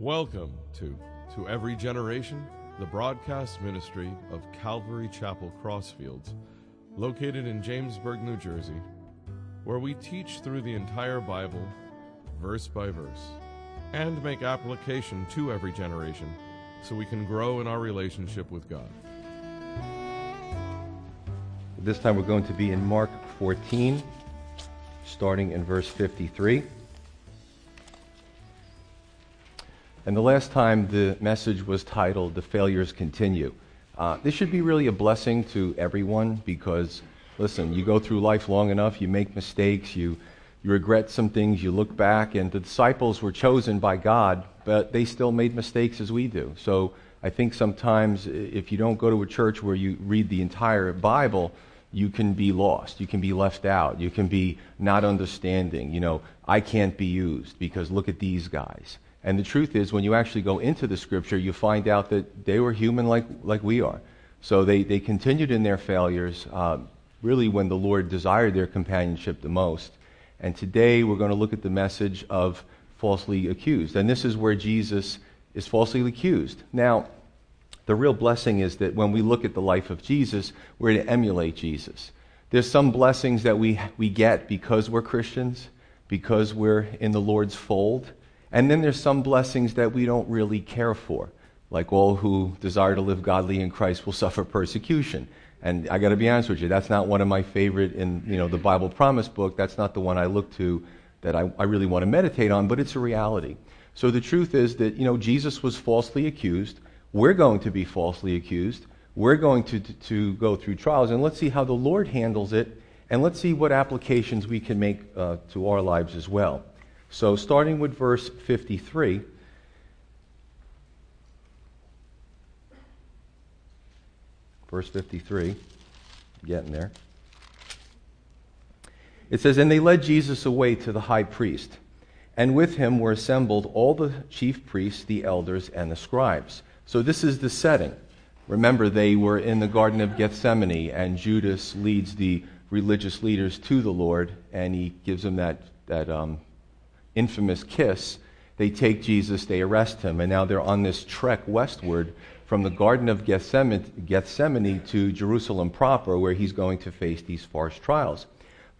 Welcome to To Every Generation, the broadcast ministry of Calvary Chapel Crossfields, located in Jamesburg, New Jersey, where we teach through the entire Bible, verse by verse, and make application to every generation so we can grow in our relationship with God. This time we're going to be in Mark 14, starting in verse 53. And the last time the message was titled The Failures Continue. Uh, this should be really a blessing to everyone because, listen, you go through life long enough, you make mistakes, you, you regret some things, you look back, and the disciples were chosen by God, but they still made mistakes as we do. So I think sometimes if you don't go to a church where you read the entire Bible, you can be lost. You can be left out. You can be not understanding. You know, I can't be used because look at these guys. And the truth is, when you actually go into the scripture, you find out that they were human like, like we are. So they, they continued in their failures, uh, really when the Lord desired their companionship the most. And today we're going to look at the message of falsely accused. And this is where Jesus is falsely accused. Now, the real blessing is that when we look at the life of Jesus, we're to emulate Jesus. There's some blessings that we, we get because we're Christians, because we're in the Lord's fold. And then there's some blessings that we don't really care for, like all who desire to live godly in Christ will suffer persecution. And I got to be honest with you, that's not one of my favorite in you know the Bible Promise book. That's not the one I look to that I, I really want to meditate on, but it's a reality. So the truth is that you know Jesus was falsely accused. We're going to be falsely accused. We're going to, to, to go through trials, and let's see how the Lord handles it, and let's see what applications we can make uh, to our lives as well. So, starting with verse 53. Verse 53, getting there. It says, And they led Jesus away to the high priest, and with him were assembled all the chief priests, the elders, and the scribes. So, this is the setting. Remember, they were in the Garden of Gethsemane, and Judas leads the religious leaders to the Lord, and he gives them that, that um, infamous kiss, they take Jesus, they arrest him, and now they're on this trek westward from the Garden of Gethsemane, Gethsemane to Jerusalem proper, where he's going to face these farce trials.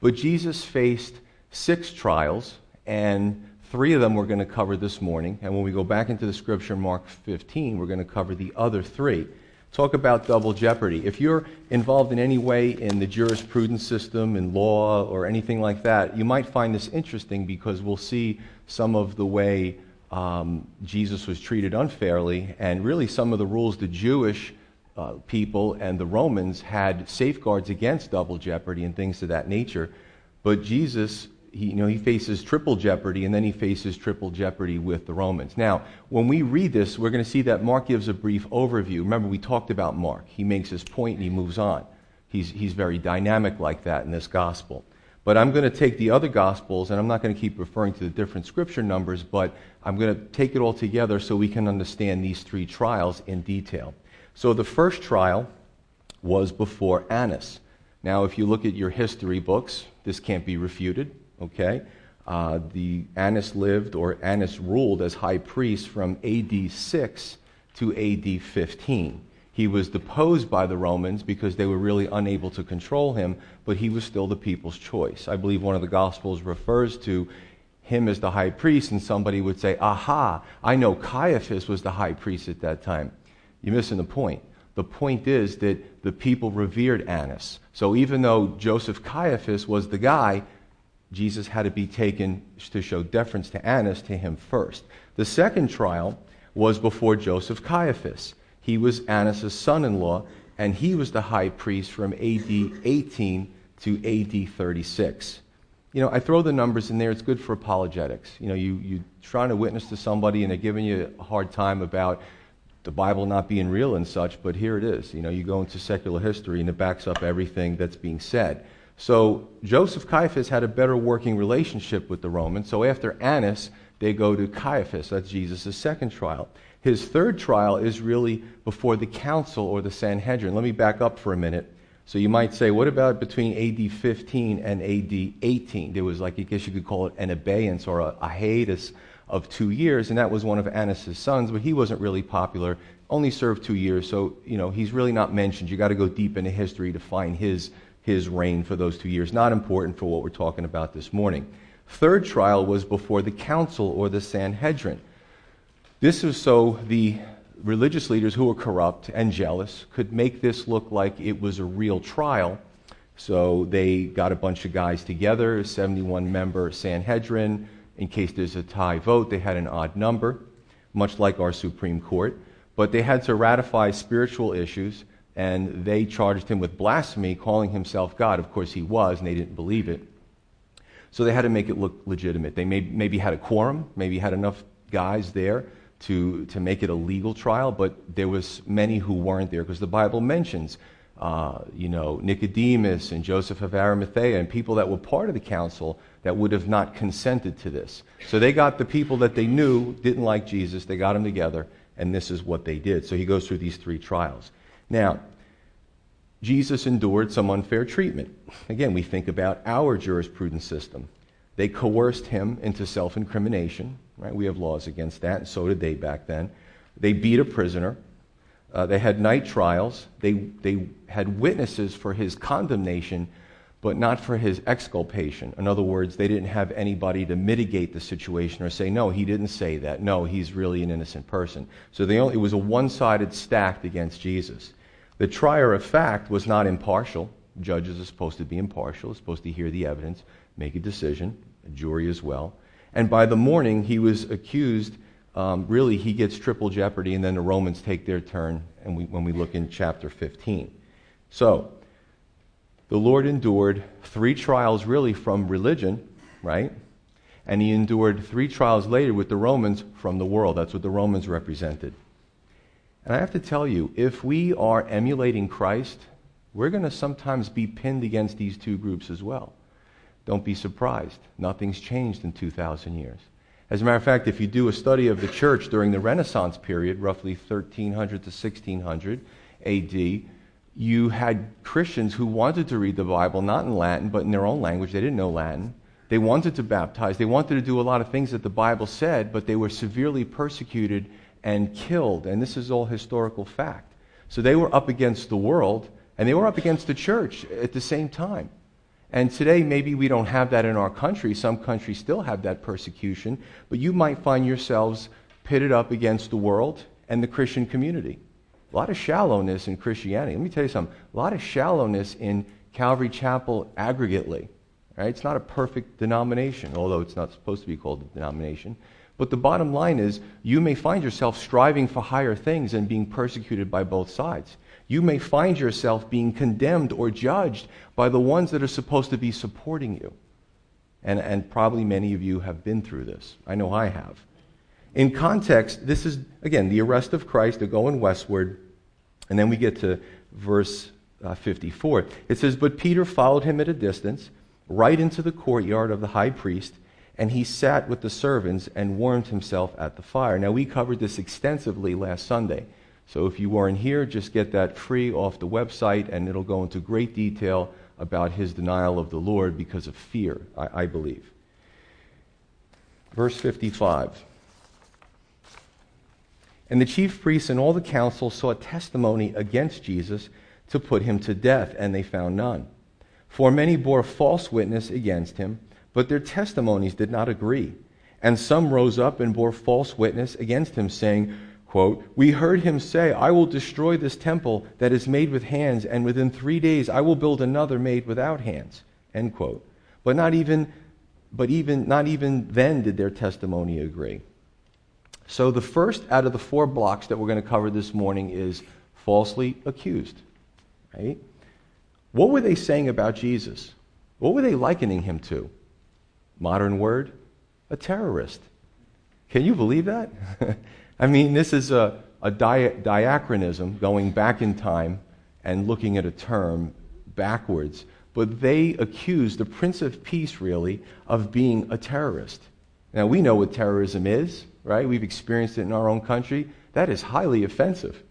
But Jesus faced six trials, and three of them we're going to cover this morning. And when we go back into the scripture, Mark 15, we're going to cover the other three. Talk about double jeopardy. If you're involved in any way in the jurisprudence system, in law, or anything like that, you might find this interesting because we'll see some of the way um, Jesus was treated unfairly, and really some of the rules the Jewish uh, people and the Romans had safeguards against double jeopardy and things of that nature. But Jesus you know, he faces triple jeopardy and then he faces triple jeopardy with the Romans. Now, when we read this, we're going to see that Mark gives a brief overview. Remember, we talked about Mark. He makes his point and he moves on. He's, he's very dynamic like that in this gospel. But I'm going to take the other gospels and I'm not going to keep referring to the different scripture numbers, but I'm going to take it all together so we can understand these three trials in detail. So the first trial was before Annas. Now, if you look at your history books, this can't be refuted Okay? Uh, the Annas lived or Annas ruled as high priest from AD 6 to AD 15. He was deposed by the Romans because they were really unable to control him, but he was still the people's choice. I believe one of the Gospels refers to him as the high priest, and somebody would say, Aha, I know Caiaphas was the high priest at that time. You're missing the point. The point is that the people revered Annas. So even though Joseph Caiaphas was the guy, Jesus had to be taken to show deference to Annas to him first. The second trial was before Joseph Caiaphas. He was Annas' son in law, and he was the high priest from AD 18 to AD 36. You know, I throw the numbers in there, it's good for apologetics. You know, you, you're trying to witness to somebody and they're giving you a hard time about the Bible not being real and such, but here it is. You know, you go into secular history and it backs up everything that's being said. So Joseph Caiaphas had a better working relationship with the Romans. So after Annas, they go to Caiaphas. That's Jesus' second trial. His third trial is really before the council or the Sanhedrin. Let me back up for a minute. So you might say, what about between AD 15 and AD 18? There was like, I guess you could call it an abeyance or a, a hiatus of two years, and that was one of Annas' sons, but he wasn't really popular, only served two years, so, you know, he's really not mentioned. You got to go deep into history to find his, his reign for those two years. Not important for what we're talking about this morning. Third trial was before the council or the Sanhedrin. This was so the religious leaders who were corrupt and jealous could make this look like it was a real trial. So they got a bunch of guys together, a 71 member Sanhedrin, in case there's a tie vote, they had an odd number, much like our Supreme Court. But they had to ratify spiritual issues, and they charged him with blasphemy, calling himself God. Of course, he was, and they didn't believe it. So they had to make it look legitimate. They may, maybe had a quorum, maybe had enough guys there to, to make it a legal trial, but there was many who weren't there because the Bible mentions uh, you know, Nicodemus and Joseph of Arimathea and people that were part of the council that would have not consented to this. So they got the people that they knew didn't like Jesus, they got them together, and this is what they did. So he goes through these three trials. Now, Jesus endured some unfair treatment. Again, we think about our jurisprudence system. They coerced him into self incrimination. Right? We have laws against that, and so did they back then. They beat a prisoner. Uh, they had night trials. They, they had witnesses for his condemnation, but not for his exculpation. In other words, they didn't have anybody to mitigate the situation or say, no, he didn't say that. No, he's really an innocent person. So they only, it was a one sided stacked against Jesus. The trier of fact was not impartial. Judges are supposed to be impartial, supposed to hear the evidence, make a decision, a jury as well. And by the morning, he was accused um, really he gets triple jeopardy, and then the Romans take their turn and we, when we look in chapter 15. So, the Lord endured three trials really from religion, right? And he endured three trials later with the Romans from the world. That's what the Romans represented. And I have to tell you, if we are emulating Christ, we're going to sometimes be pinned against these two groups as well. Don't be surprised. Nothing's changed in 2,000 years. As a matter of fact, if you do a study of the church during the Renaissance period, roughly 1300 to 1600 AD, you had Christians who wanted to read the Bible not in Latin, but in their own language. They didn't know Latin. They wanted to baptize. They wanted to do a lot of things that the Bible said, but they were severely persecuted and killed. And this is all historical fact. So they were up against the world, and they were up against the church at the same time. And today, maybe we don't have that in our country. Some countries still have that persecution. But you might find yourselves pitted up against the world and the Christian community. A lot of shallowness in Christianity. Let me tell you something. A lot of shallowness in Calvary Chapel aggregately. Right? It's not a perfect denomination, although it's not supposed to be called a denomination. But the bottom line is, you may find yourself striving for higher things and being persecuted by both sides you may find yourself being condemned or judged by the ones that are supposed to be supporting you. And, and probably many of you have been through this. I know I have. In context, this is, again, the arrest of Christ, they're going westward. And then we get to verse uh, 54. It says, But Peter followed him at a distance, right into the courtyard of the high priest, and he sat with the servants and warmed himself at the fire. Now, we covered this extensively last Sunday. So if you weren't here, just get that free off the website, and it'll go into great detail about his denial of the Lord because of fear, I, I believe. Verse 55. And the chief priests and all the council sought testimony against Jesus to put him to death, and they found none. For many bore false witness against him, but their testimonies did not agree. And some rose up and bore false witness against him, saying, Quote, we heard him say, I will destroy this temple that is made with hands, and within three days I will build another made without hands. End quote. But not even, but even, not even then did their testimony agree. So the first out of the four blocks that we're going to cover this morning is falsely accused. Right? What were they saying about Jesus? What were they likening him to? Modern word? A terrorist. Can you believe that? I mean, this is a, a di- diachronism going back in time and looking at a term backwards. But they accuse the Prince of Peace, really, of being a terrorist. Now, we know what terrorism is, right? We've experienced it in our own country. That is highly offensive.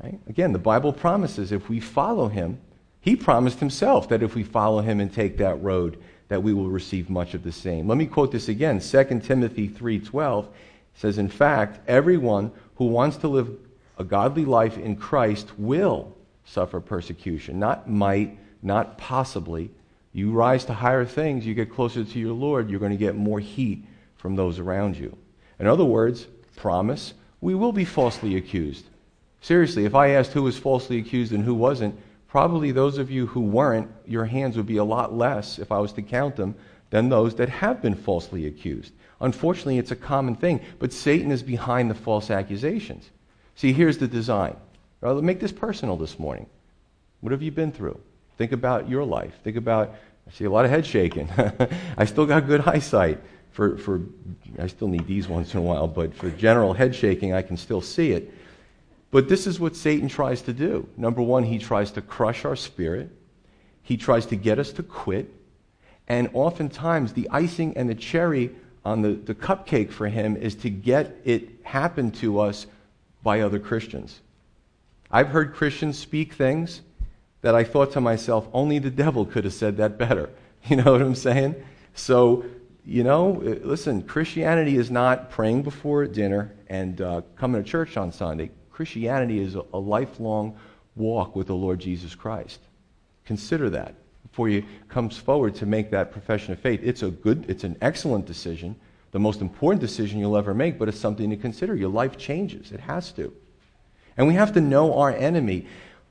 Right? Again, the Bible promises if we follow him, he promised himself that if we follow him and take that road, that we will receive much of the same. Let me quote this again. 2 Timothy 3:12 says, "In fact, everyone who wants to live a godly life in Christ will suffer persecution, not might, not possibly. You rise to higher things, you get closer to your Lord, you're going to get more heat from those around you. In other words, promise, we will be falsely accused. Seriously, if I asked who was falsely accused and who wasn't, probably those of you who weren't, your hands would be a lot less, if I was to count them, than those that have been falsely accused. Unfortunately, it's a common thing, but Satan is behind the false accusations. See, here's the design. Right, make this personal this morning. What have you been through? Think about your life. Think about, I see a lot of head shaking. I still got good eyesight. For, for, I still need these once in a while, but for general head shaking, I can still see it. But this is what Satan tries to do. Number one, he tries to crush our spirit, he tries to get us to quit. And oftentimes, the icing and the cherry on the, the cupcake for him is to get it happen to us by other Christians. I've heard Christians speak things that I thought to myself, only the devil could have said that better. You know what I'm saying? So, you know, listen, Christianity is not praying before dinner and uh, coming to church on Sunday. Christianity is a, lifelong walk with the Lord Jesus Christ. Consider that before you comes forward to make that profession of faith. It's a good, it's an excellent decision, the most important decision you'll ever make, but it's something to consider. Your life changes. It has to. And we have to know our enemy.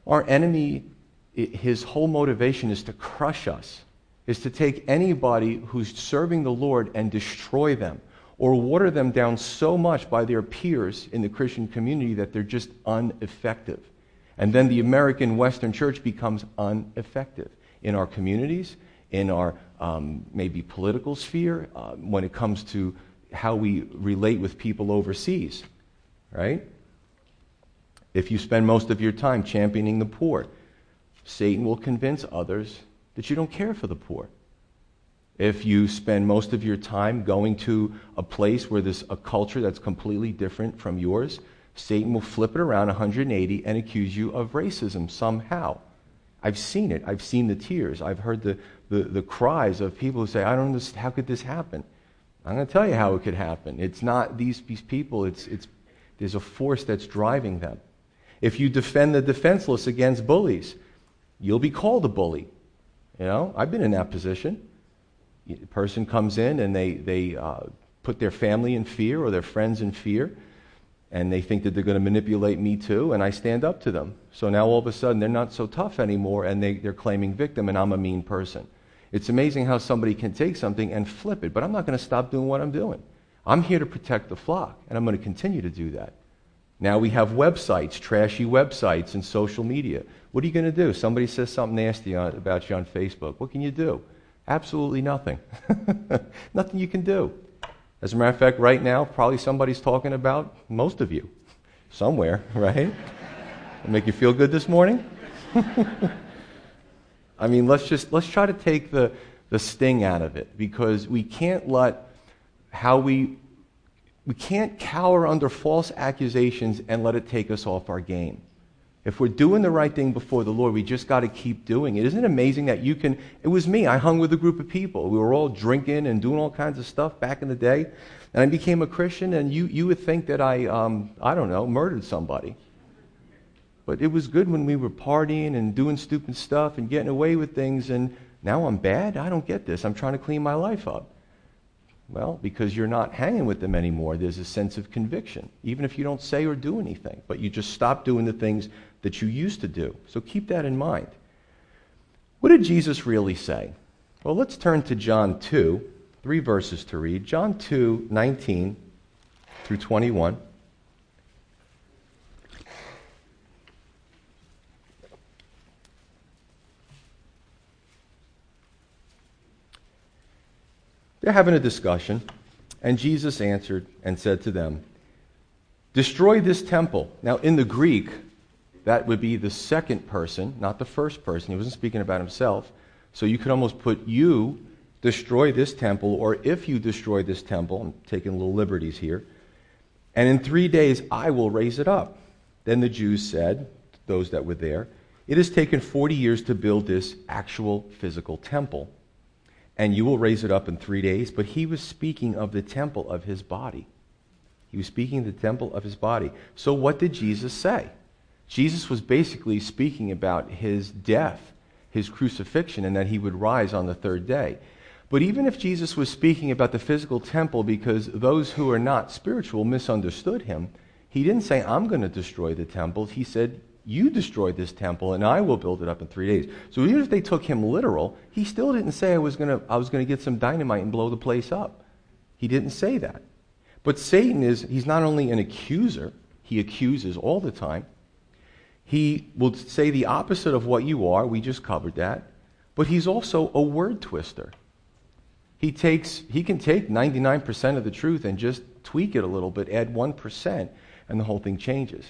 Our enemy, his whole motivation is to crush us, is to take anybody who's serving the Lord and destroy them or water them down so much by their peers in the Christian community that they're just ineffective. And then the American Western church becomes ineffective in our communities, in our um, maybe political sphere, uh, when it comes to how we relate with people overseas, right? If you spend most of your time championing the poor, Satan will convince others that you don't care for the poor. If you spend most of your time going to a place where there's a culture that's completely different from yours, Satan will flip it around 180 and accuse you of racism somehow. I've seen it. I've seen the tears. I've heard the, the, the cries of people who say, I don't understand. How could this happen? I'm going to tell you how it could happen. It's not these, these people, it's, it's, there's a force that's driving them. If you defend the defenseless against bullies, you'll be called a bully. You know, I've been in that position. A person comes in and they, they uh, put their family in fear or their friends in fear, and they think that they're going to manipulate me too, and I stand up to them. So now all of a sudden they're not so tough anymore, and they, they're claiming victim, and I'm a mean person. It's amazing how somebody can take something and flip it, but I'm not going to stop doing what I'm doing. I'm here to protect the flock, and I'm going to continue to do that. Now we have websites, trashy websites, and social media. What are you going to do? Somebody says something nasty about you on Facebook. What can you do? Absolutely nothing. nothing you can do. As a matter of fact, right now, probably somebody's talking about most of you somewhere, right? make you feel good this morning? I mean, let's just let's try to take the, the sting out of it because we can't let how we we can't cower under false accusations and let it take us off our game. If we're doing the right thing before the Lord, we just got to keep doing it. Isn't it amazing that you can? It was me. I hung with a group of people. We were all drinking and doing all kinds of stuff back in the day. And I became a Christian, and you, you would think that I, um, I don't know, murdered somebody. But it was good when we were partying and doing stupid stuff and getting away with things, and now I'm bad? I don't get this. I'm trying to clean my life up. Well, because you're not hanging with them anymore, there's a sense of conviction, even if you don't say or do anything, but you just stop doing the things that you used to do. So keep that in mind. What did Jesus really say? Well, let's turn to John 2, three verses to read. John 2, 19 through 21. They're having a discussion, and Jesus answered and said to them, Destroy this temple. Now, in the Greek, that would be the second person, not the first person. He wasn't speaking about himself. So you could almost put you destroy this temple, or if you destroy this temple, I'm taking little liberties here, and in three days I will raise it up. Then the Jews said, those that were there, It has taken 40 years to build this actual physical temple and you will raise it up in three days. But he was speaking of the temple of his body. He was speaking of the temple of his body. So, what did Jesus say? Jesus was basically speaking about his death, his crucifixion, and that he would rise on the third day. But even if Jesus was speaking about the physical temple because those who are not spiritual misunderstood him, he didn't say, I'm going to destroy the temple. He said, You destroy this temple, and I will build it up in three days. So even if they took him literal, he still didn't say I was going to, I was going to get some dynamite and blow the place up. He didn't say that. But Satan is, he's not only an accuser, he accuses all the time. He will say the opposite of what you are. We just covered that. But he's also a word twister. He, takes, he can take 99% of the truth and just tweak it a little bit, add 1%, and the whole thing changes.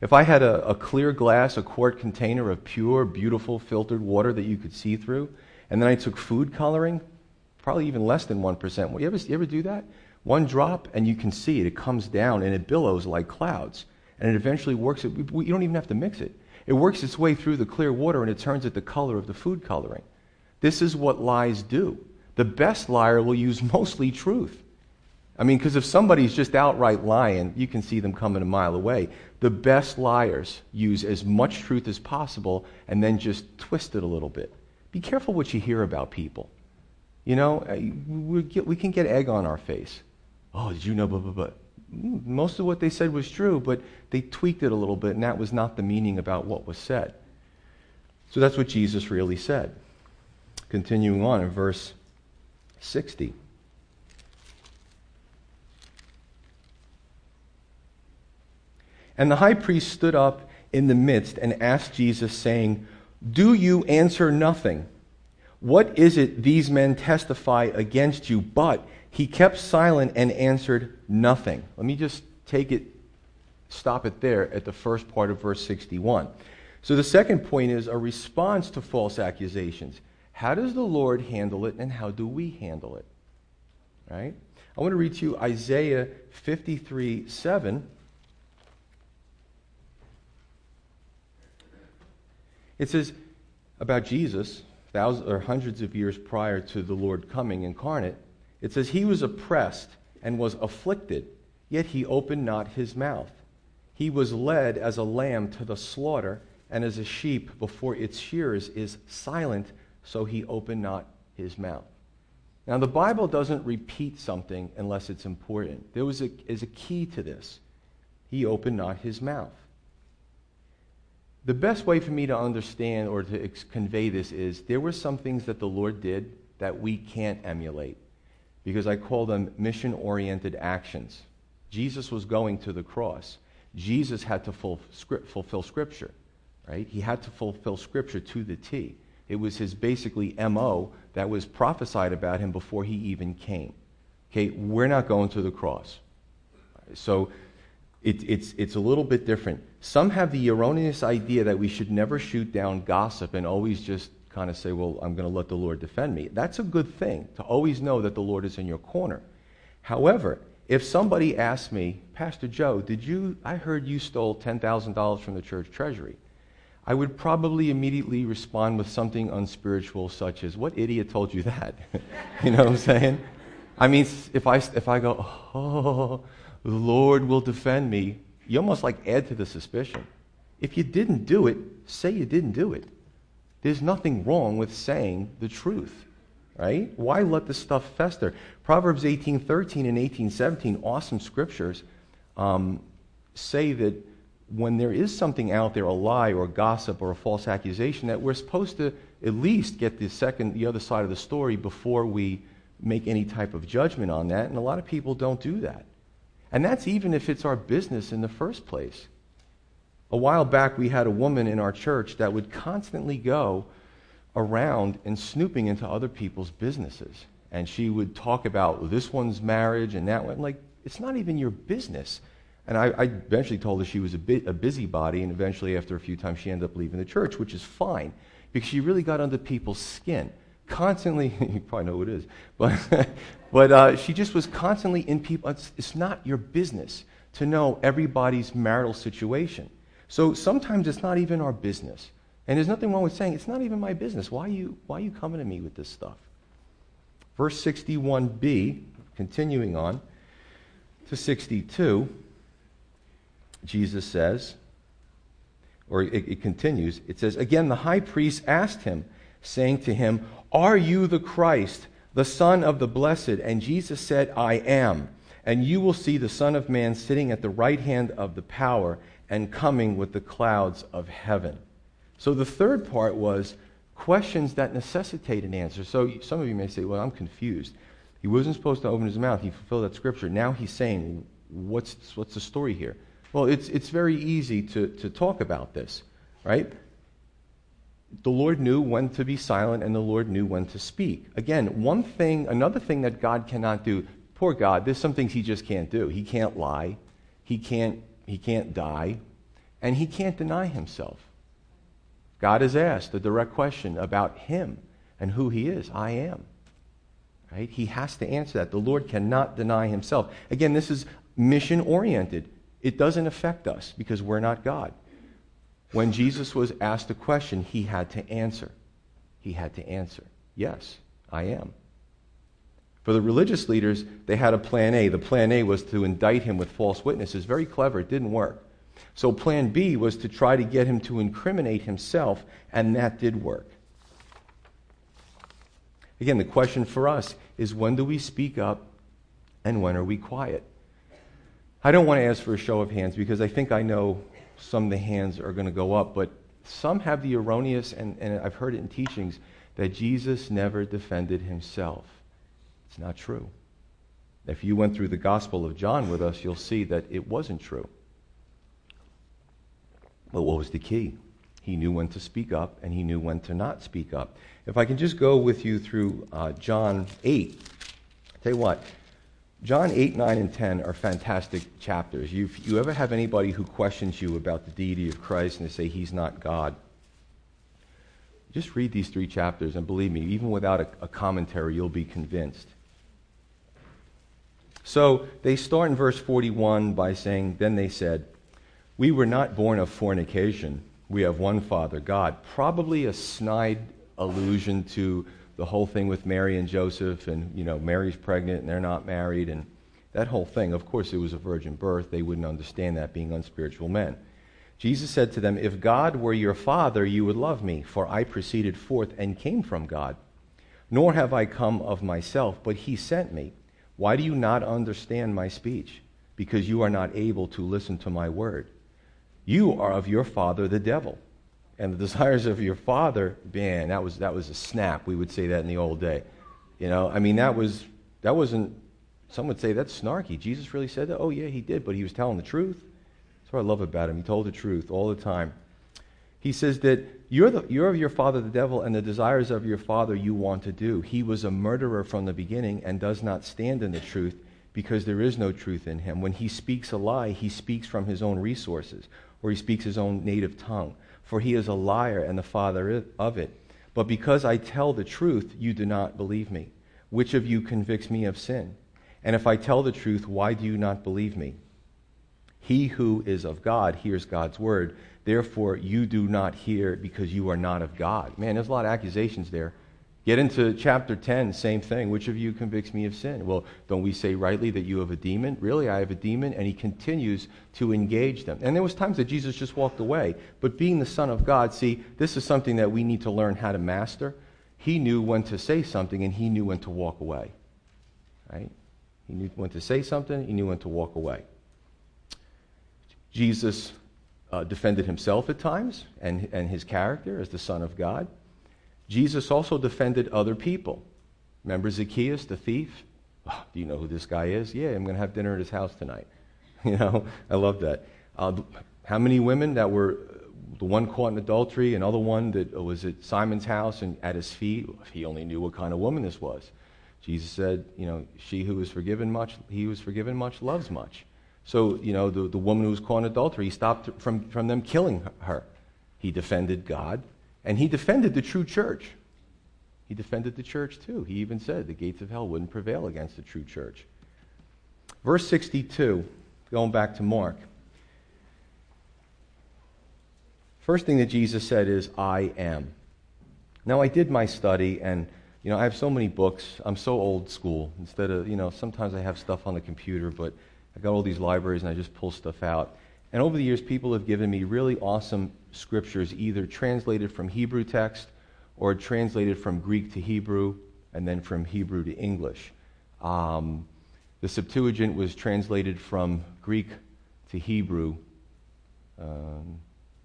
If I had a, a clear glass, a quart container of pure, beautiful, filtered water that you could see through, and then I took food coloring, probably even less than 1%. You ever, you ever do that? One drop, and you can see it. It comes down and it billows like clouds. And it eventually works. It, you don't even have to mix it. It works its way through the clear water and it turns it the color of the food coloring. This is what lies do. The best liar will use mostly truth. I mean, because if somebody's just outright lying, you can see them coming a mile away. The best liars use as much truth as possible and then just twist it a little bit. Be careful what you hear about people. You know, uh, we, get, we can get egg on our face. Oh, did you know? Blah, blah, blah. Most of what they said was true, but they tweaked it a little bit, and that was not the meaning about what was said. So that's what Jesus really said. Continuing on in verse 60. And the high priest stood up in the midst and asked Jesus, saying, Do you answer nothing? What is it these men testify against you? But he kept silent and answered nothing. Let me just take it, stop it there at the first part of verse 61. So the second point is a response to false accusations. How does the Lord handle it, and how do we handle it? Right? I want to read to you Isaiah 53 7. It says about Jesus, thousands or hundreds of years prior to the Lord coming incarnate, it says, He was oppressed and was afflicted, yet he opened not his mouth. He was led as a lamb to the slaughter, and as a sheep before its shearers is silent so he opened not his mouth. Now, the Bible doesn't repeat something unless it's important. There was a, is a key to this. He opened not his mouth. The best way for me to understand or to ex- convey this is there were some things that the Lord did that we can't emulate because I call them mission oriented actions. Jesus was going to the cross. Jesus had to fulfill Scripture, right? He had to fulfill Scripture to the T. It was his basically MO that was prophesied about him before he even came. Okay, we're not going to the cross. So it, it's, it's a little bit different. Some have the erroneous idea that we should never shoot down gossip and always just kind of say, well, I'm going to let the Lord defend me. That's a good thing to always know that the Lord is in your corner. However, if somebody asks me, Pastor Joe, did you, I heard you stole $10,000 from the church treasury. I would probably immediately respond with something unspiritual, such as, What idiot told you that? you know what I'm saying? I mean, if I, if I go, Oh, the Lord will defend me, you almost like add to the suspicion. If you didn't do it, say you didn't do it. There's nothing wrong with saying the truth, right? Why let this stuff fester? Proverbs 18:13 and 18:17, awesome scriptures, um, say that when there is something out there, a lie or a gossip or a false accusation, that we're supposed to at least get the second, the other side of the story before we make any type of judgment on that. And a lot of people don't do that. And that's even if it's our business in the first place. A while back, we had a woman in our church that would constantly go around and snooping into other people's businesses. And she would talk about this one's marriage and that one. Like, it's not even your business. And I, I eventually told her she was a, bit, a busybody, and eventually, after a few times, she ended up leaving the church, which is fine because she really got under people's skin. Constantly, you probably know who it is, but, but uh, she just was constantly in people. It's, it's not your business to know everybody's marital situation. So sometimes it's not even our business. And there's nothing wrong with saying, it's not even my business. Why are you, why are you coming to me with this stuff? Verse 61b, continuing on to 62, Jesus says, or it, it, continues, it says, Again, the high priest asked him, saying to him, Are you the Christ, the Son of the Blessed? And Jesus said, I am. And you will see the Son of Man sitting at the right hand of the power and coming with the clouds of heaven. So the third part was questions that necessitate an answer. So some of you may say, Well, I'm confused. He wasn't supposed to open his mouth. He fulfilled that scripture. Now he's saying, What's, what's the story here? Well, it's, it's very easy to, to talk about this, right? The Lord knew when to be silent and the Lord knew when to speak. Again, one thing, another thing that God cannot do, poor God, there's some things he just can't do. He can't lie, he can't, he can't die, and he can't deny himself. God is asked a direct question about him and who he is. I am. Right? He has to answer that. The Lord cannot deny himself. Again, this is mission oriented. It doesn't affect us because we're not God. When Jesus was asked a question, he had to answer. He had to answer, Yes, I am. For the religious leaders, they had a plan A. The plan A was to indict him with false witnesses. Very clever, it didn't work. So plan B was to try to get him to incriminate himself, and that did work. Again, the question for us is when do we speak up and when are we quiet? I don't want to ask for a show of hands because I think I know some of the hands are going to go up, but some have the erroneous, and, and I've heard it in teachings, that Jesus never defended himself. It's not true. If you went through the Gospel of John with us, you'll see that it wasn't true. But what was the key? He knew when to speak up and he knew when to not speak up. If I can just go with you through uh, John 8, I'll tell you what, John 8, 9, and 10 are fantastic chapters. You, you ever have anybody who questions you about the deity of Christ and they say he's not God, just read these three chapters, and believe me, even without a, a commentary, you'll be convinced. So they start in verse 41 by saying, Then they said, We were not born of fornication. We have one Father, God. Probably a snide allusion to the whole thing with Mary and Joseph, and you know, Mary's pregnant and they're not married, and that whole thing. Of course, it was a virgin birth. They wouldn't understand that being unspiritual men. Jesus said to them, If God were your father, you would love me, for I proceeded forth and came from God. Nor have I come of myself, but he sent me. Why do you not understand my speech? Because you are not able to listen to my word. You are of your father, the devil and the desires of your father, man, that was, that was a snap. We would say that in the old day. You know, I mean, that, was, that wasn't, some would say that's snarky. Jesus really said that? Oh, yeah, he did, but he was telling the truth. That's what I love about him. He told the truth all the time. He says that you're, the, you're of your father, the devil, and the desires of your father you want to do. He was a murderer from the beginning and does not stand in the truth because there is no truth in him. When he speaks a lie, he speaks from his own resources or he speaks his own native tongue for he is a liar and the father of it. But because I tell the truth, you do not believe me. Which of you convicts me of sin? And if I tell the truth, why do you not believe me? He who is of God hears God's word. Therefore, you do not hear because you are not of God. Man, there's a lot of accusations there. Get into chapter 10, same thing. Which of you convicts me of sin? Well, don't we say rightly that you have a demon? Really, I have a demon? And he continues to engage them. And there was times that Jesus just walked away. But being the Son of God, see, this is something that we need to learn how to master. He knew when to say something and he knew when to walk away. Right? He knew when to say something, he knew when to walk away. Jesus uh, defended himself at times and, and his character as the Son of God. Jesus also defended other people. Remember Zacchaeus, the thief? Oh, do you know who this guy is? Yeah, I'm going to have dinner at his house tonight. You know, I love that. Uh, how many women that were the one caught in adultery, another one that was at Simon's house and at his feet? He only knew what kind of woman this was. Jesus said, you know, she who was forgiven much, he who was forgiven much loves much. So, you know, the, the woman who was caught in adultery, he stopped from, from them killing her. He defended God and he defended the true church. He defended the church too. He even said the gates of hell wouldn't prevail against the true church. Verse 62, going back to Mark. First thing that Jesus said is, I am. Now, I did my study, and You know, I have so many books. I'm so old school. Instead of, you know, sometimes I have stuff on the computer, but I got all these libraries and I just pull stuff out. And over the years, people have given me really awesome scriptures, either translated from Hebrew text or translated from Greek to Hebrew and then from Hebrew to English. Um, the Septuagint was translated from Greek to Hebrew, um,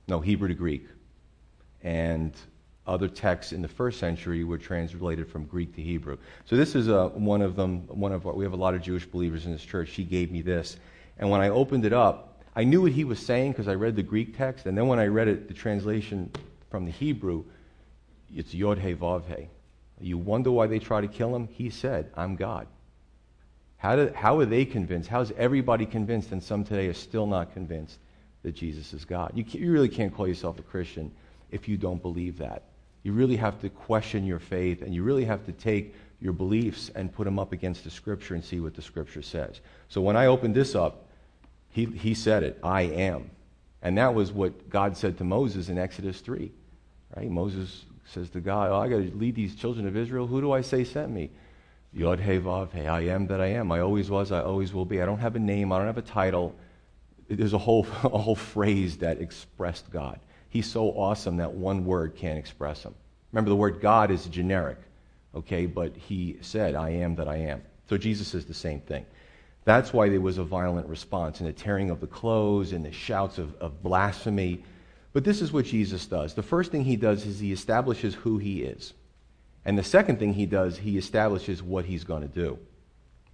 no, Hebrew to Greek. And other texts in the first century were translated from Greek to Hebrew. So this is uh, one of them. One of we have a lot of Jewish believers in this church. She gave me this, and when I opened it up, I knew what he was saying because I read the Greek text, and then when I read it, the translation from the Hebrew, it's Yod He Vav He. You wonder why they try to kill him? He said, "I'm God." How, do, how are they convinced? How is everybody convinced, and some today are still not convinced that Jesus is God? You, you really can't call yourself a Christian if you don't believe that. You really have to question your faith, and you really have to take your beliefs and put them up against the Scripture and see what the Scripture says. So when I opened this up, he, he said it I am. And that was what God said to Moses in Exodus 3. Right? Moses says to God, oh, I got to lead these children of Israel. Who do I say sent me? Yod He Vav He. I am that I am. I always was. I always will be. I don't have a name. I don't have a title. There's a whole, a whole phrase that expressed God. He's so awesome that one word can't express him. Remember, the word God is generic, okay? But he said, I am that I am. So Jesus is the same thing. That's why there was a violent response and the tearing of the clothes and the shouts of, of blasphemy. But this is what Jesus does. The first thing he does is he establishes who he is. And the second thing he does, he establishes what he's going to do.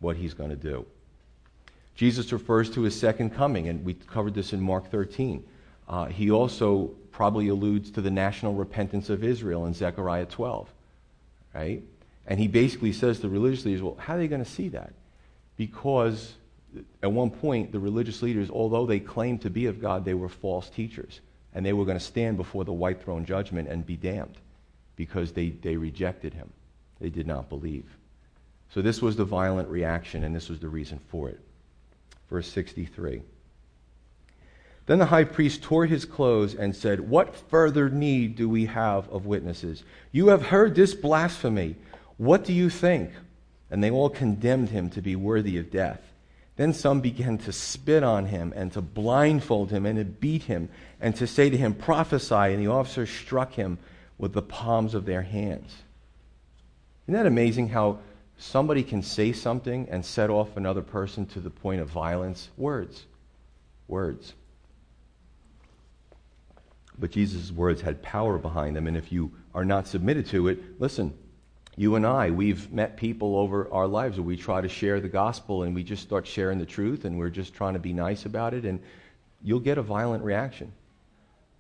What he's going to do. Jesus refers to his second coming, and we covered this in Mark 13. Uh, he also probably alludes to the national repentance of Israel in Zechariah 12, right? And he basically says to the religious leaders, well, how are they going to see that? Because at one point, the religious leaders, although they claimed to be of God, they were false teachers. And they were going to stand before the white throne judgment and be damned because they, they rejected him. They did not believe. So this was the violent reaction, and this was the reason for it. Verse 63. Then the high priest tore his clothes and said, What further need do we have of witnesses? You have heard this blasphemy. What do you think? And they all condemned him to be worthy of death. Then some began to spit on him and to blindfold him and to beat him and to say to him, Prophesy. And the officers struck him with the palms of their hands. Isn't that amazing how somebody can say something and set off another person to the point of violence? Words. Words. But Jesus' words had power behind them, and if you are not submitted to it, listen, you and I, we've met people over our lives where we try to share the gospel and we just start sharing the truth and we're just trying to be nice about it, and you'll get a violent reaction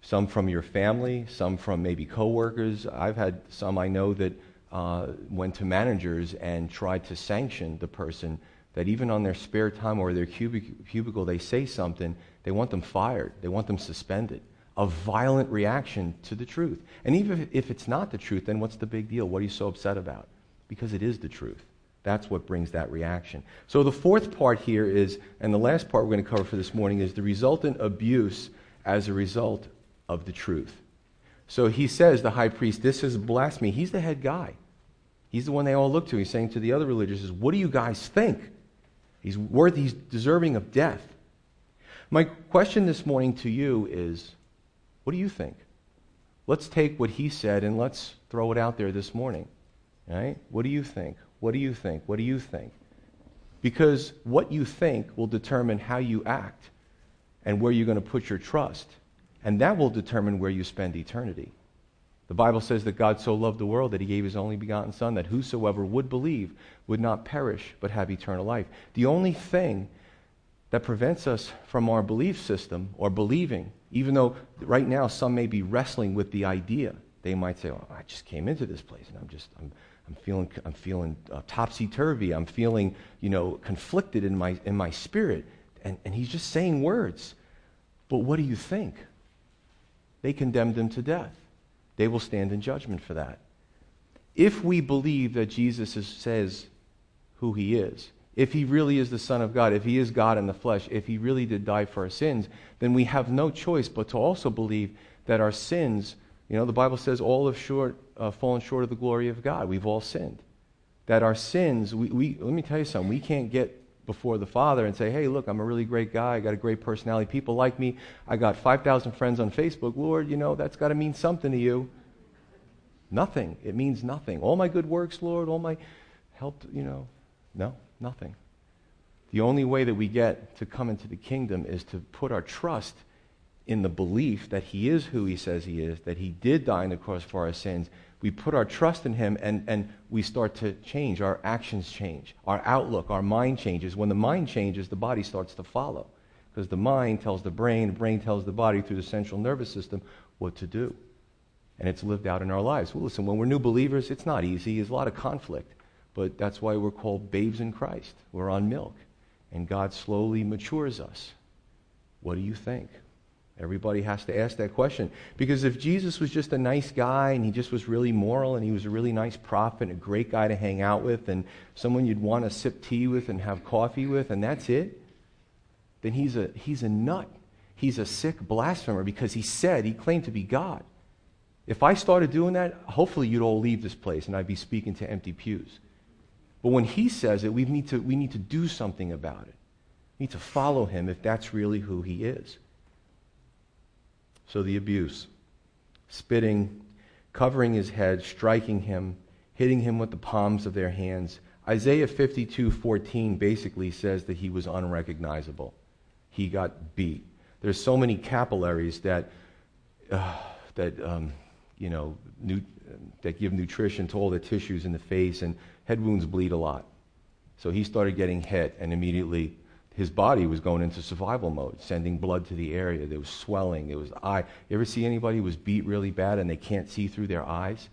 some from your family, some from maybe coworkers. I've had some I know that uh, went to managers and tried to sanction the person that even on their spare time or their cubic- cubicle they say something, they want them fired, they want them suspended. A violent reaction to the truth. And even if it's not the truth, then what's the big deal? What are you so upset about? Because it is the truth. That's what brings that reaction. So the fourth part here is, and the last part we're going to cover for this morning, is the resultant abuse as a result of the truth. So he says, the high priest, this is blasphemy. He's the head guy. He's the one they all look to. He's saying to the other religious, What do you guys think? He's worth, he's deserving of death. My question this morning to you is, what do you think? Let's take what he said and let's throw it out there this morning. Right? What do you think? What do you think? What do you think? Because what you think will determine how you act and where you're going to put your trust. And that will determine where you spend eternity. The Bible says that God so loved the world that he gave his only begotten Son, that whosoever would believe would not perish but have eternal life. The only thing that prevents us from our belief system or believing, even though right now some may be wrestling with the idea, they might say, oh, I just came into this place and I'm just, I'm, I'm feeling, I'm feeling uh, topsy turvy. I'm feeling, you know, conflicted in my, in my spirit. And, and he's just saying words. But what do you think? They condemned him to death. They will stand in judgment for that. If we believe that Jesus is, says who he is, if he really is the Son of God, if he is God in the flesh, if he really did die for our sins, then we have no choice but to also believe that our sins You know, the Bible says all have short, uh, fallen short of the glory of God. We've all sinned. That our sins, we, we, let me tell you something, we can't get before the Father and say, hey, look, I'm a really great guy. I got a great personality. People like me. I got 5,000 friends on Facebook. Lord, you know, that's got to mean something to you. Nothing. It means nothing. All my good works, Lord, all my help, you know, no, nothing. The only way that we get to come into the kingdom is to put our trust in the belief that He is who He says He is, that He did die on the cross for our sins. We put our trust in Him and, and we start to change. Our actions change. Our outlook, our mind changes. When the mind changes, the body starts to follow. Because the mind tells the brain, the brain tells the body through the central nervous system what to do. And it's lived out in our lives. Well, listen, when we're new believers, it's not easy. There's a lot of conflict. But that's why we're called babes in Christ. We're on milk. And God slowly matures us. What do you think? Everybody has to ask that question. Because if Jesus was just a nice guy and he just was really moral and he was a really nice prophet and a great guy to hang out with and someone you'd want to sip tea with and have coffee with and that's it, then he's a, he's a nut. He's a sick blasphemer because he said, he claimed to be God. If I started doing that, hopefully you'd all leave this place and I'd be speaking to empty pews. But when he says it, we need to, we need to do something about it. We need to follow him if that's really who he is. So the abuse spitting, covering his head, striking him, hitting him with the palms of their hands. Isaiah 52:14 basically says that he was unrecognizable. He got beat. There's so many capillaries that uh, that um, you know that give nutrition to all the tissues in the face, and head wounds bleed a lot. So he started getting hit, and immediately his body was going into survival mode, sending blood to the area. There was swelling. There was eye. You ever see anybody who was beat really bad and they can't see through their eyes?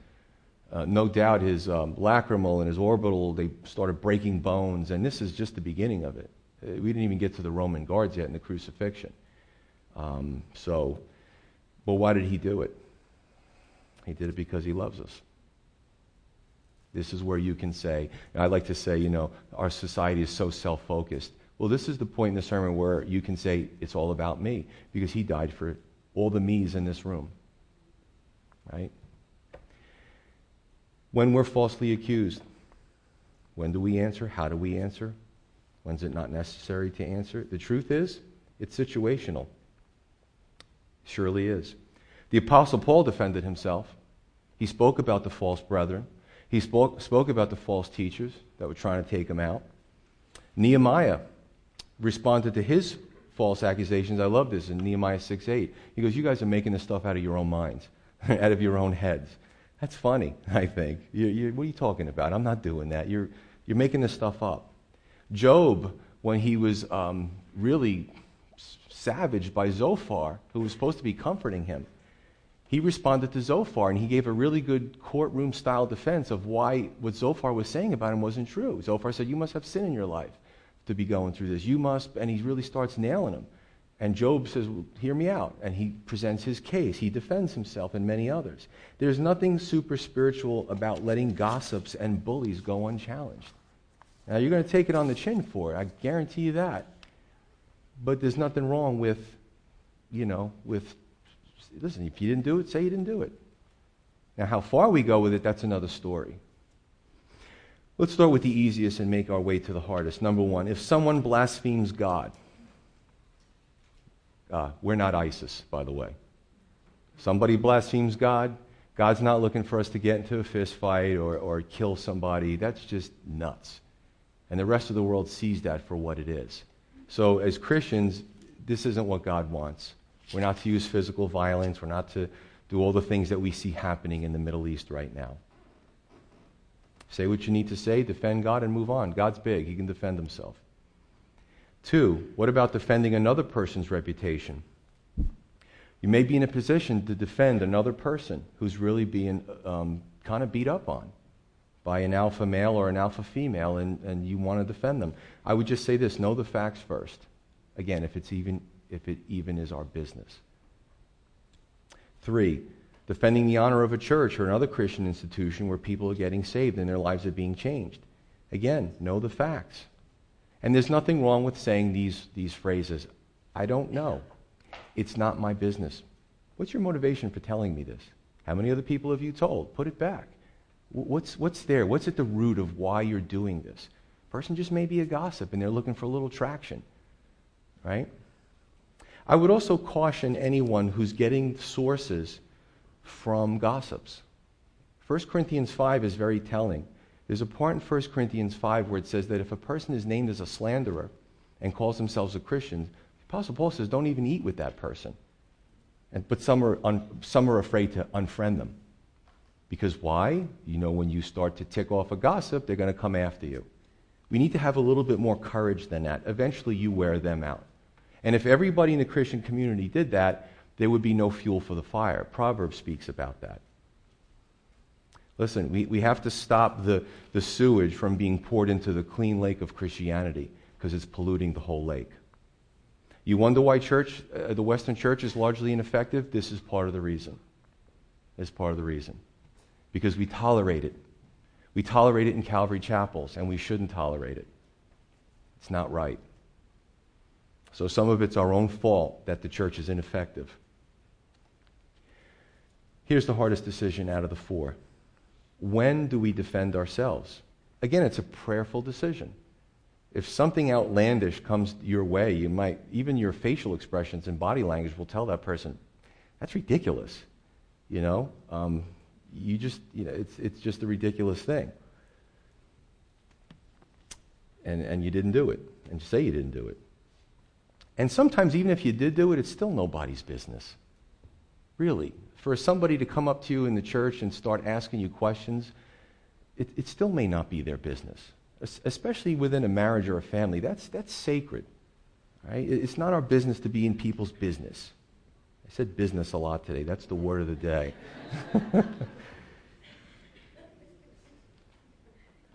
Uh, no doubt his um, lacrimal and his orbital, they started breaking bones, and this is just the beginning of it. Uh, we didn't even get to the Roman guards yet in the crucifixion. Um, so, but why did he do it? He did it because he loves us. This is where you can say, I like to say, you know, our society is so self focused. Well, this is the point in the sermon where you can say, it's all about me, because he died for all the me's in this room. Right? When we're falsely accused, when do we answer? How do we answer? When's it not necessary to answer? The truth is, it's situational. Surely is. The Apostle Paul defended himself. He spoke about the false brethren. He spoke, spoke about the false teachers that were trying to take him out. Nehemiah responded to his false accusations. I love this in Nehemiah 6 8. He goes, You guys are making this stuff out of your own minds, out of your own heads. That's funny, I think. You, you, what are you talking about? I'm not doing that. You're, you're making this stuff up. Job, when he was um, really savaged by Zophar, who was supposed to be comforting him, he responded to Zophar and he gave a really good courtroom style defense of why what Zophar was saying about him wasn't true. Zophar said, You must have sin in your life to be going through this. You must, and he really starts nailing him. And Job says, well, Hear me out. And he presents his case. He defends himself and many others. There's nothing super spiritual about letting gossips and bullies go unchallenged. Now, you're going to take it on the chin for it. I guarantee you that. But there's nothing wrong with, you know, with, listen, if you didn't do it, say you didn't do it. Now, how far we go with it, that's another story. Let's start with the easiest and make our way to the hardest. Number one, if someone blasphemes God, uh, we're not ISIS, by the way. Somebody blasphemes God, God's not looking for us to get into a fist fight or, or kill somebody. That's just nuts. And the rest of the world sees that for what it is. So, as Christians, this isn't what God wants. We're not to use physical violence, we're not to do all the things that we see happening in the Middle East right now. Say what you need to say, defend God, and move on. God's big, He can defend Himself. Two, what about defending another person's reputation? You may be in a position to defend another person who's really being um, kind of beat up on by an alpha male or an alpha female, and, and you want to defend them. I would just say this know the facts first. Again, if, it's even, if it even is our business. Three, defending the honor of a church or another Christian institution where people are getting saved and their lives are being changed. Again, know the facts. And there's nothing wrong with saying these, these phrases I don't know. It's not my business. What's your motivation for telling me this? How many other people have you told? Put it back. What's, what's there? What's at the root of why you're doing this? Person just may be a gossip and they're looking for a little traction, right? I would also caution anyone who's getting sources from gossips. 1 Corinthians 5 is very telling. There's a part in 1 Corinthians 5 where it says that if a person is named as a slanderer and calls themselves a Christian, the Apostle Paul says, don't even eat with that person. And, but some are, un, some are afraid to unfriend them. Because why? You know, when you start to tick off a gossip, they're going to come after you. We need to have a little bit more courage than that. Eventually, you wear them out. And if everybody in the Christian community did that, there would be no fuel for the fire. Proverbs speaks about that. Listen, we, we have to stop the, the sewage from being poured into the clean lake of Christianity because it's polluting the whole lake. You wonder why church, uh, the Western church is largely ineffective? This is part of the reason. This is part of the reason. Because we tolerate it. We tolerate it in Calvary chapels, and we shouldn't tolerate it. It's not right. So some of it's our own fault that the church is ineffective. Here's the hardest decision out of the four when do we defend ourselves? Again, it's a prayerful decision. If something outlandish comes your way, you might, even your facial expressions and body language will tell that person, that's ridiculous. You know, um, you just, you know, it's, it's just a ridiculous thing. And, and you didn't do it, and you say you didn't do it. And sometimes, even if you did do it, it's still nobody's business. Really for somebody to come up to you in the church and start asking you questions, it, it still may not be their business, especially within a marriage or a family. That's, that's sacred. Right? It's not our business to be in people's business. I said business a lot today. That's the word of the day.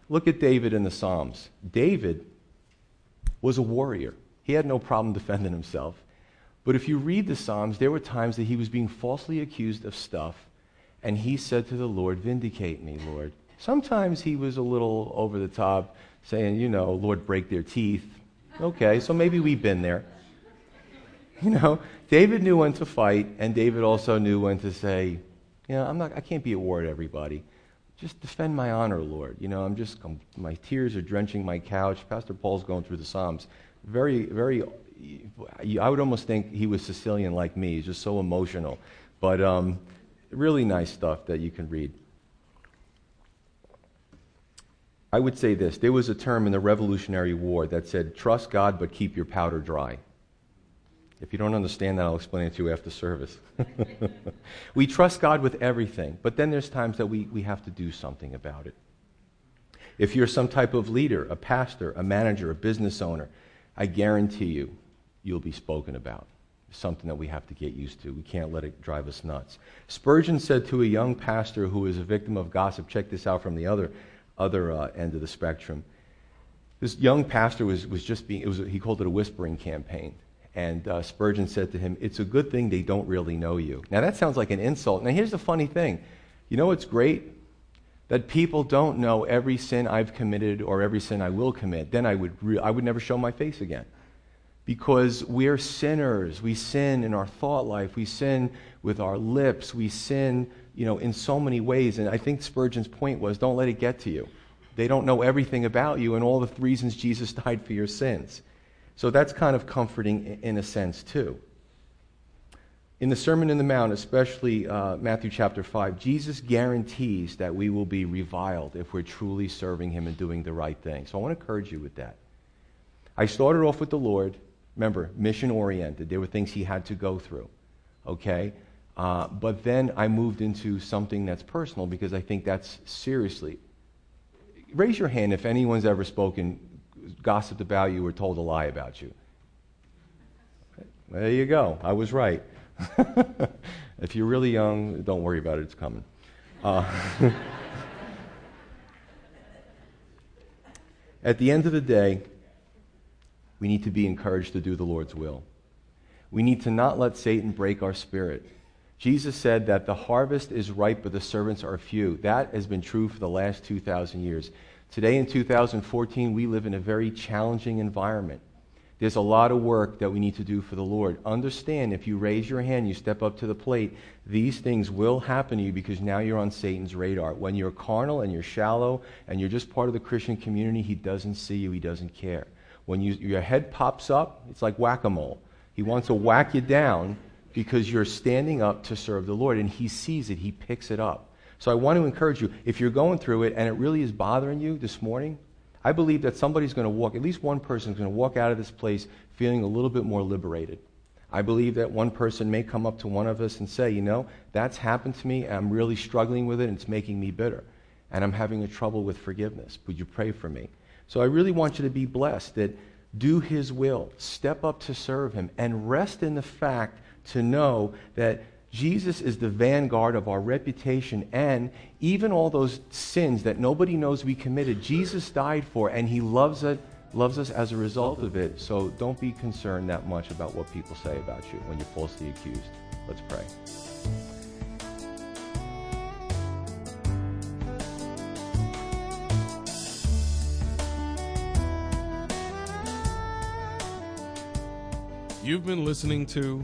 Look at David in the Psalms. David was a warrior. He had no problem defending himself. But if you read the Psalms, there were times that he was being falsely accused of stuff, and he said to the Lord, Vindicate me, Lord. Sometimes he was a little over the top, saying, You know, Lord, break their teeth. Okay, so maybe we've been there. You know, David knew when to fight, and David also knew when to say, You know, I'm not, I can't be at war with everybody. Just defend my honor, Lord. You know, I'm just, my tears are drenching my couch. Pastor Paul's going through the Psalms. Very, very I would almost think he was Sicilian like me. He's just so emotional. But um, really nice stuff that you can read. I would say this there was a term in the Revolutionary War that said, trust God, but keep your powder dry. If you don't understand that, I'll explain it to you after service. we trust God with everything, but then there's times that we, we have to do something about it. If you're some type of leader, a pastor, a manager, a business owner, I guarantee you, you'll be spoken about. something that we have to get used to. We can't let it drive us nuts. Spurgeon said to a young pastor who was a victim of gossip, check this out from the other, other uh, end of the spectrum. This young pastor was, was just being, it was, he called it a whispering campaign. And uh, Spurgeon said to him, It's a good thing they don't really know you. Now, that sounds like an insult. Now, here's the funny thing. You know what's great? That people don't know every sin I've committed or every sin I will commit. Then I would, re- I would never show my face again because we're sinners. We sin in our thought life. We sin with our lips. We sin, you know, in so many ways. And I think Spurgeon's point was don't let it get to you. They don't know everything about you and all the reasons Jesus died for your sins. So that's kind of comforting in a sense, too. In the Sermon on the Mount, especially uh, Matthew chapter 5, Jesus guarantees that we will be reviled if we're truly serving Him and doing the right thing. So I want to encourage you with that. I started off with the Lord. Remember, mission oriented. There were things he had to go through. Okay? Uh, but then I moved into something that's personal because I think that's seriously. Raise your hand if anyone's ever spoken, gossiped about you, or told a lie about you. There you go. I was right. if you're really young, don't worry about it. It's coming. Uh, at the end of the day, we need to be encouraged to do the Lord's will. We need to not let Satan break our spirit. Jesus said that the harvest is ripe, but the servants are few. That has been true for the last 2,000 years. Today in 2014, we live in a very challenging environment. There's a lot of work that we need to do for the Lord. Understand if you raise your hand, you step up to the plate, these things will happen to you because now you're on Satan's radar. When you're carnal and you're shallow and you're just part of the Christian community, he doesn't see you, he doesn't care. When you, your head pops up, it's like whack a mole. He wants to whack you down because you're standing up to serve the Lord, and he sees it, he picks it up. So I want to encourage you if you're going through it and it really is bothering you this morning, I believe that somebody's going to walk, at least one person is going to walk out of this place feeling a little bit more liberated. I believe that one person may come up to one of us and say, you know, that's happened to me, and I'm really struggling with it, and it's making me bitter, and I'm having a trouble with forgiveness. Would you pray for me? So I really want you to be blessed that do His will, step up to serve Him, and rest in the fact to know that Jesus is the vanguard of our reputation and even all those sins that nobody knows we committed, Jesus died for and he loves it loves us as a result of it. So don't be concerned that much about what people say about you when you're falsely accused. Let's pray. You've been listening to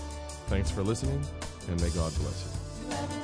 Thanks for listening, and may God bless you.